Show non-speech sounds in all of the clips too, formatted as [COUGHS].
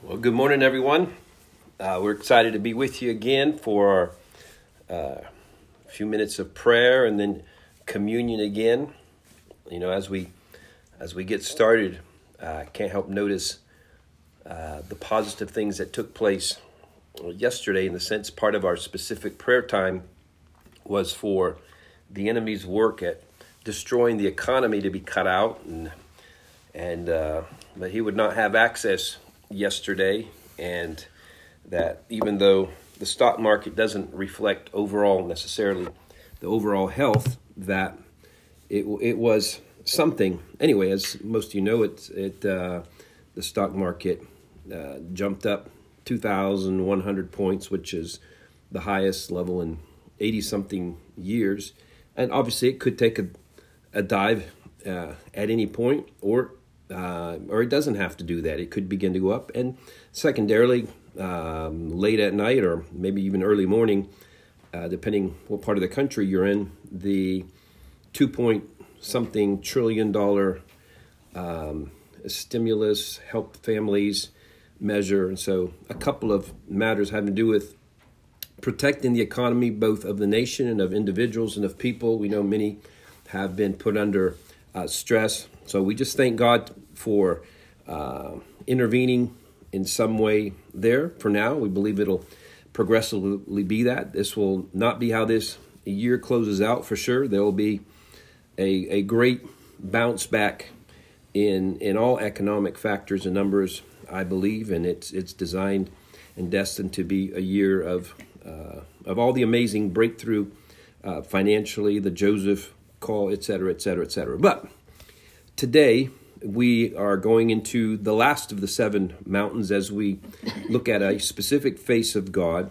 Well, good morning, everyone. Uh, we're excited to be with you again for uh, few minutes of prayer and then communion again. You know, as we as we get started, I uh, can't help notice uh, the positive things that took place yesterday. In the sense, part of our specific prayer time was for the enemy's work at destroying the economy to be cut out, and and uh, but he would not have access yesterday, and that even though the stock market doesn't reflect overall necessarily the overall health, that it it was something anyway. As most of you know, it it uh, the stock market uh, jumped up two thousand one hundred points, which is the highest level in eighty something years, and obviously it could take a a dive uh, at any point, or uh, or it doesn't have to do that. It could begin to go up. And secondarily, um, late at night or maybe even early morning, uh, depending what part of the country you're in, the two point something trillion dollar um, stimulus help families measure. And so, a couple of matters having to do with protecting the economy, both of the nation and of individuals and of people. We know many have been put under uh, stress. So we just thank God for uh, intervening in some way there for now. We believe it'll progressively be that. This will not be how this year closes out for sure. There will be a, a great bounce back in in all economic factors and numbers, I believe, and it's it's designed and destined to be a year of uh, of all the amazing breakthrough uh, financially, the Joseph call, et cetera, et cetera, et cetera. But today we are going into the last of the seven mountains as we look at a specific face of God.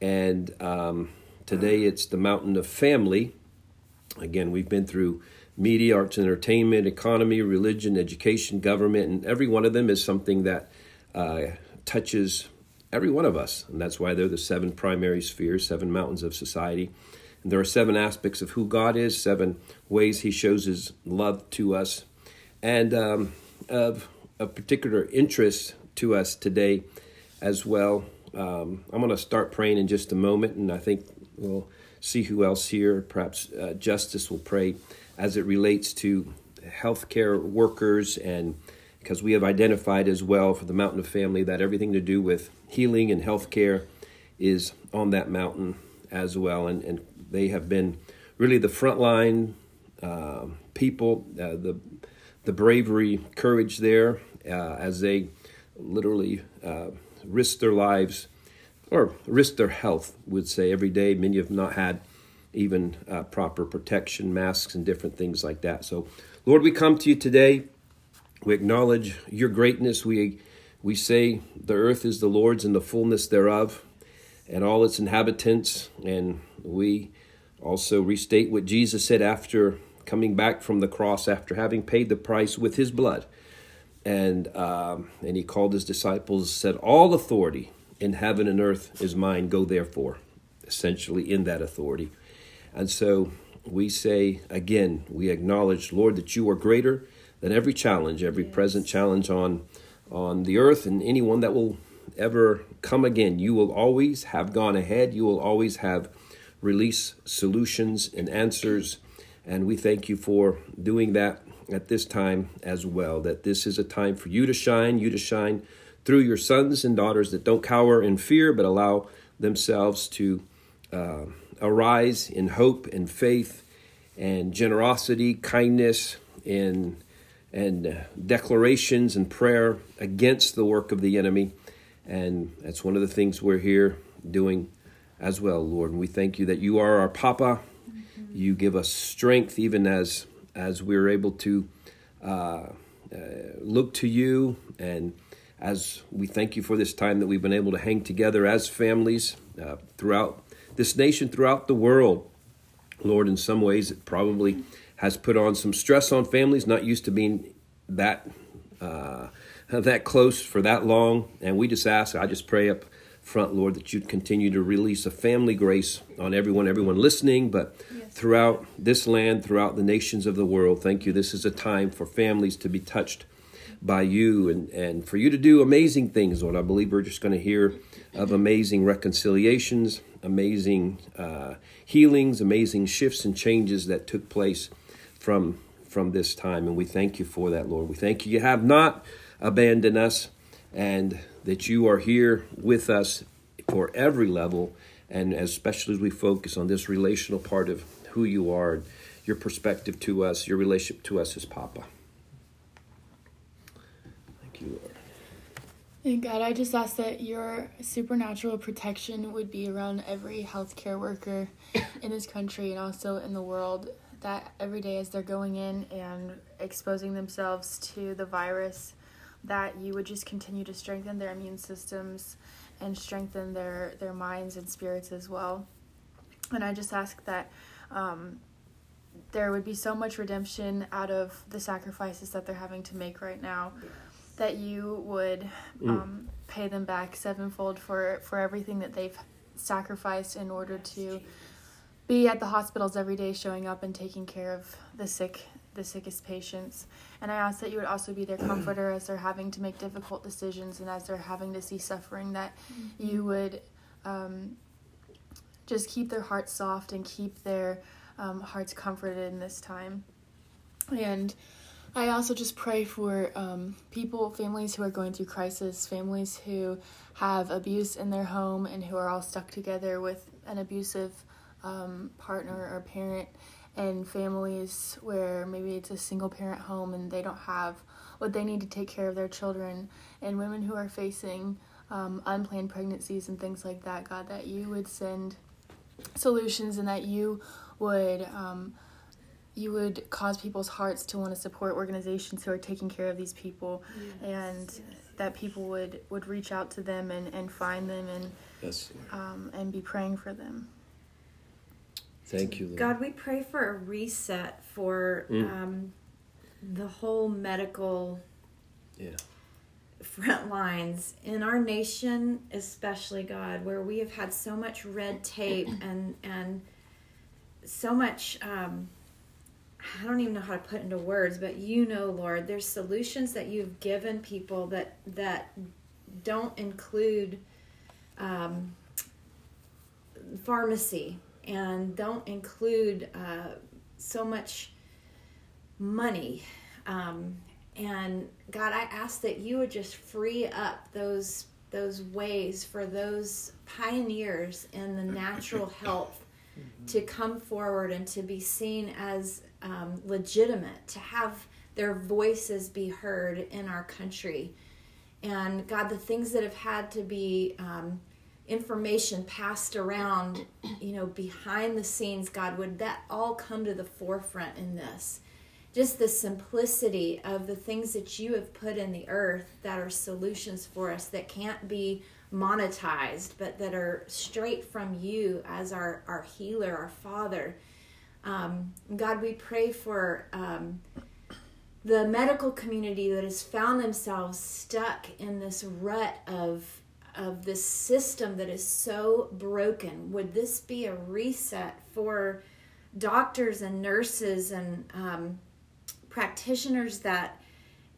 And um, today it's the mountain of family. Again, we've been through media, arts, entertainment, economy, religion, education, government, and every one of them is something that uh, touches every one of us. And that's why they're the seven primary spheres, seven mountains of society. There are seven aspects of who God is, seven ways He shows His love to us, and um, of, of particular interest to us today as well. Um, I'm going to start praying in just a moment, and I think we'll see who else here. Perhaps uh, Justice will pray as it relates to healthcare workers, and because we have identified as well for the Mountain of Family that everything to do with healing and healthcare is on that mountain as well. And, and they have been really the frontline uh, people, uh, the the bravery, courage there uh, as they literally uh, risk their lives or risk their health. Would say every day. Many have not had even uh, proper protection, masks, and different things like that. So, Lord, we come to you today. We acknowledge your greatness. We we say the earth is the Lord's and the fullness thereof, and all its inhabitants. And we also restate what Jesus said after coming back from the cross, after having paid the price with his blood. And, um, and he called his disciples, said, All authority in heaven and earth is mine. Go therefore, essentially in that authority. And so we say again, we acknowledge, Lord, that you are greater than every challenge, every yes. present challenge on, on the earth and anyone that will ever come again. You will always have gone ahead. You will always have release solutions and answers. And we thank you for doing that at this time as well. That this is a time for you to shine, you to shine through your sons and daughters that don't cower in fear, but allow themselves to uh, arise in hope and faith and generosity, kindness, and and uh, declarations and prayer against the work of the enemy. And that's one of the things we're here doing as well, Lord. And we thank you that you are our Papa. Mm-hmm. You give us strength even as as we're able to uh, uh, look to you and as we thank you for this time that we've been able to hang together as families uh, throughout this nation, throughout the world. Lord, in some ways, it probably has put on some stress on families not used to being that uh, [LAUGHS] that close for that long. And we just ask, I just pray up front, Lord, that you'd continue to release a family grace on everyone, everyone listening, but yes. throughout this land, throughout the nations of the world. Thank you. This is a time for families to be touched by you and, and for you to do amazing things, Lord. I believe we're just going to hear of amazing reconciliations, amazing uh, healings, amazing shifts and changes that took place from from this time. And we thank you for that, Lord. We thank you. You have not abandoned us and that you are here with us for every level. And especially as we focus on this relational part of who you are, your perspective to us, your relationship to us as Papa. Thank you, Lord. And God, I just ask that your supernatural protection would be around every healthcare worker [COUGHS] in this country and also in the world. That every day as they're going in and exposing themselves to the virus, that you would just continue to strengthen their immune systems and strengthen their, their minds and spirits as well. And I just ask that um, there would be so much redemption out of the sacrifices that they're having to make right now that you would mm. um, pay them back sevenfold for, for everything that they've sacrificed in order to be at the hospitals every day showing up and taking care of the sick the sickest patients. And i ask that you would also be their comforter as they're having to make difficult decisions and as they're having to see suffering that mm-hmm. you would um, just keep their hearts soft and keep their um, hearts comforted in this time. And I also just pray for um, people, families who are going through crisis, families who have abuse in their home and who are all stuck together with an abusive um, partner or parent, and families where maybe it's a single parent home and they don't have what they need to take care of their children, and women who are facing um, unplanned pregnancies and things like that. God, that you would send solutions and that you would um, you would cause people's hearts to want to support organizations who are taking care of these people yes, and yes. that people would would reach out to them and, and find them and yes, um, and be praying for them thank you Lord. god we pray for a reset for mm. um, the whole medical yeah front lines in our nation especially god where we have had so much red tape [CLEARS THROAT] and and so much um, I don't even know how to put into words, but you know, Lord, there's solutions that you've given people that that don't include um, pharmacy and don't include uh, so much money. Um, and God, I ask that you would just free up those those ways for those pioneers in the natural [COUGHS] health to come forward and to be seen as um, legitimate, to have their voices be heard in our country. And God, the things that have had to be um, information passed around, you know, behind the scenes, God, would that all come to the forefront in this? Just the simplicity of the things that you have put in the earth that are solutions for us that can't be monetized, but that are straight from you as our, our healer, our Father. Um, God, we pray for um, the medical community that has found themselves stuck in this rut of of this system that is so broken. Would this be a reset for doctors and nurses and um, practitioners that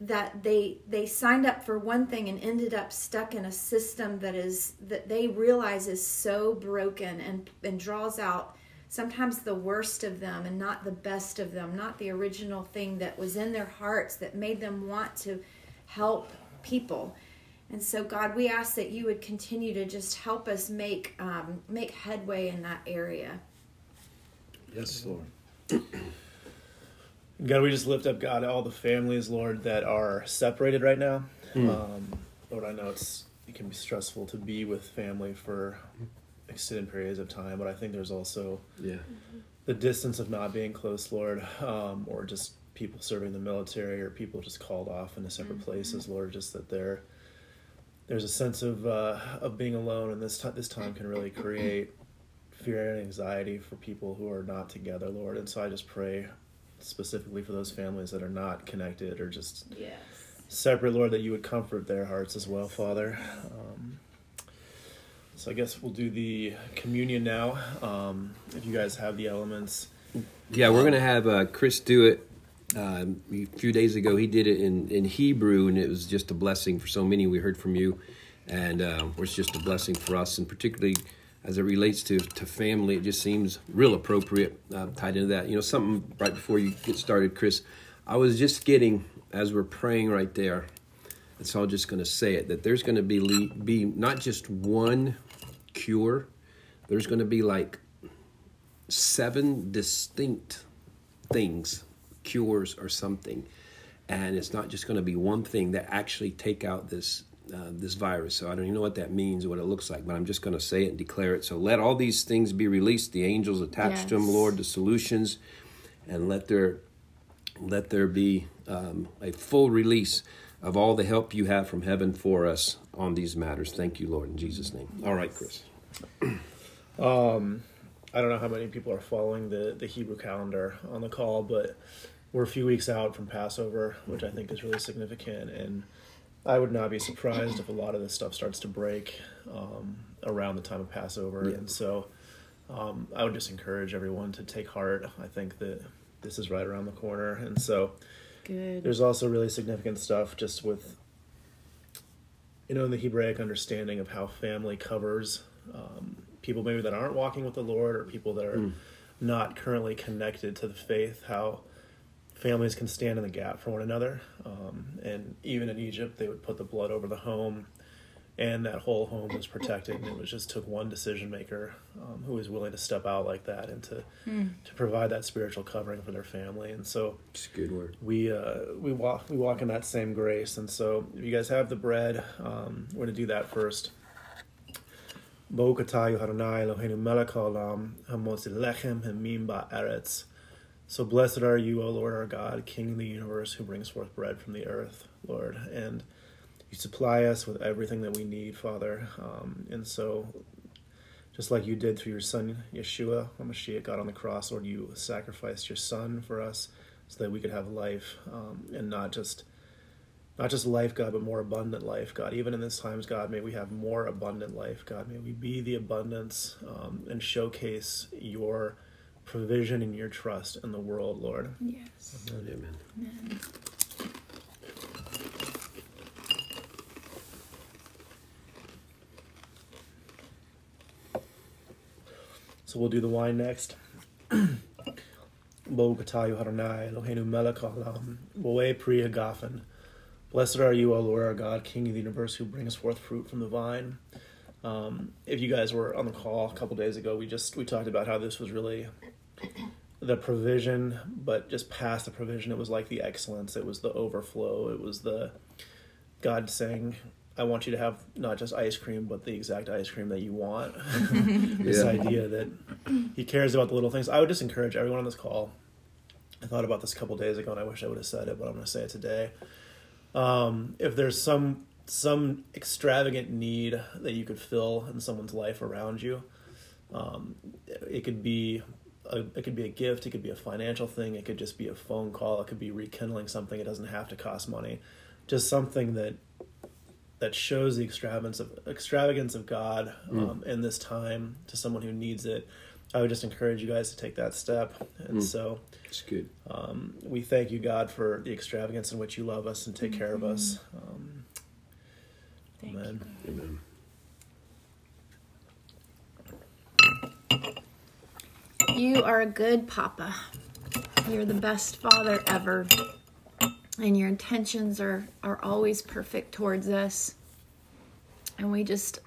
that they they signed up for one thing and ended up stuck in a system that is that they realize is so broken and and draws out sometimes the worst of them and not the best of them not the original thing that was in their hearts that made them want to help people and so god we ask that you would continue to just help us make um, make headway in that area yes lord [COUGHS] God, we just lift up God all the families, Lord, that are separated right now. Mm. Um, Lord, I know it's it can be stressful to be with family for extended periods of time, but I think there's also yeah the distance of not being close, Lord, um, or just people serving the military or people just called off into separate mm-hmm. places, Lord, just that there there's a sense of uh, of being alone, and this t- this time can really create fear and anxiety for people who are not together, Lord. And so I just pray specifically for those families that are not connected or just yes. separate, Lord, that you would comfort their hearts as well, Father. Um, so I guess we'll do the communion now. Um, if you guys have the elements. Yeah, we're going to have uh, Chris do it. Uh, a few days ago he did it in, in Hebrew, and it was just a blessing for so many. We heard from you, and uh, it's just a blessing for us, and particularly as it relates to, to family, it just seems real appropriate uh, tied into that. You know, something right before you get started, Chris, I was just getting, as we're praying right there, so I'm just going to say it, that there's going to be, be not just one cure, there's going to be like seven distinct things, cures or something. And it's not just going to be one thing that actually take out this uh, this virus. So I don't even know what that means or what it looks like, but I'm just going to say it and declare it. So let all these things be released. The angels attached yes. to them, Lord, the solutions, and let there let there be um, a full release of all the help you have from heaven for us on these matters. Thank you, Lord, in Jesus' name. All right, Chris. [CLEARS THROAT] Um, I don't know how many people are following the the Hebrew calendar on the call, but we're a few weeks out from Passover, which I think is really significant and I would not be surprised if a lot of this stuff starts to break um, around the time of Passover, yeah. and so um, I would just encourage everyone to take heart. I think that this is right around the corner, and so Good. there's also really significant stuff just with you know in the Hebraic understanding of how family covers um, people maybe that aren't walking with the Lord or people that are mm. not currently connected to the faith. How families can stand in the gap for one another. Um, and even in Egypt, they would put the blood over the home, and that whole home was protected. And it was just took one decision maker um, who was willing to step out like that and to mm. to provide that spiritual covering for their family. And so, it's a good word. We uh, we walk we walk in that same grace. And so, if you guys have the bread, um, we're going to do that first. Bokatayu Haranai Eloheinu melech haolam hamotzi lechem hemim ba'eretz so blessed are you, O Lord our God, King of the universe, who brings forth bread from the earth, Lord, and you supply us with everything that we need, Father. Um, and so, just like you did through your Son Yeshua, Mashiach, God on the cross, Lord, you sacrificed your Son for us so that we could have life, um, and not just not just life, God, but more abundant life, God. Even in this times, God, may we have more abundant life, God. May we be the abundance um, and showcase your provision and your trust in the world, Lord. Yes. Amen. Amen. So we'll do the wine next. Blessed are you, O Lord our God, King of the universe, who brings forth fruit from the vine. Um, if you guys were on the call a couple days ago, we just we talked about how this was really the provision, but just past the provision, it was like the excellence. It was the overflow. It was the God saying, I want you to have not just ice cream, but the exact ice cream that you want. [LAUGHS] this yeah. idea that He cares about the little things. I would just encourage everyone on this call. I thought about this a couple days ago, and I wish I would have said it, but I'm going to say it today. Um, if there's some some extravagant need that you could fill in someone's life around you, um, it could be a, it could be a gift, it could be a financial thing, it could just be a phone call, it could be rekindling something. It doesn't have to cost money. Just something that that shows the extravagance of extravagance of God mm. um, in this time to someone who needs it. I would just encourage you guys to take that step. And mm. so, it's good. Um, we thank you, God, for the extravagance in which you love us and take mm-hmm. care of us. Mm-hmm. Um, amen. You. Amen. You are a good papa. You're the best father ever. And your intentions are, are always perfect towards us. And we just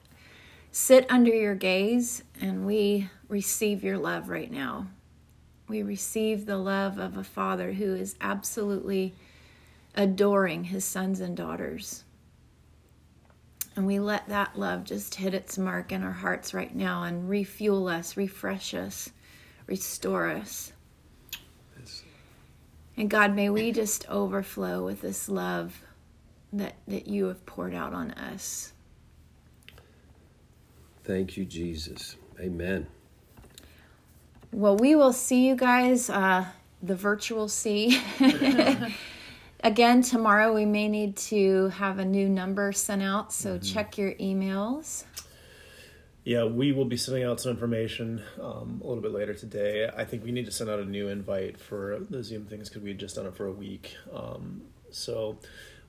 sit under your gaze and we receive your love right now. We receive the love of a father who is absolutely adoring his sons and daughters. And we let that love just hit its mark in our hearts right now and refuel us, refresh us restore us. And God, may we just overflow with this love that, that you have poured out on us. Thank you, Jesus. Amen. Well, we will see you guys, uh, the virtual see. [LAUGHS] Again, tomorrow we may need to have a new number sent out, so mm-hmm. check your emails. Yeah, we will be sending out some information um, a little bit later today. I think we need to send out a new invite for the Zoom things because we had just done it for a week. Um, so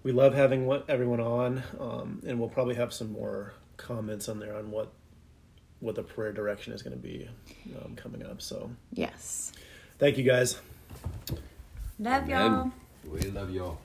we love having what, everyone on, um, and we'll probably have some more comments on there on what what the prayer direction is going to be um, coming up. So Yes. thank you guys. Love y'all. We love y'all.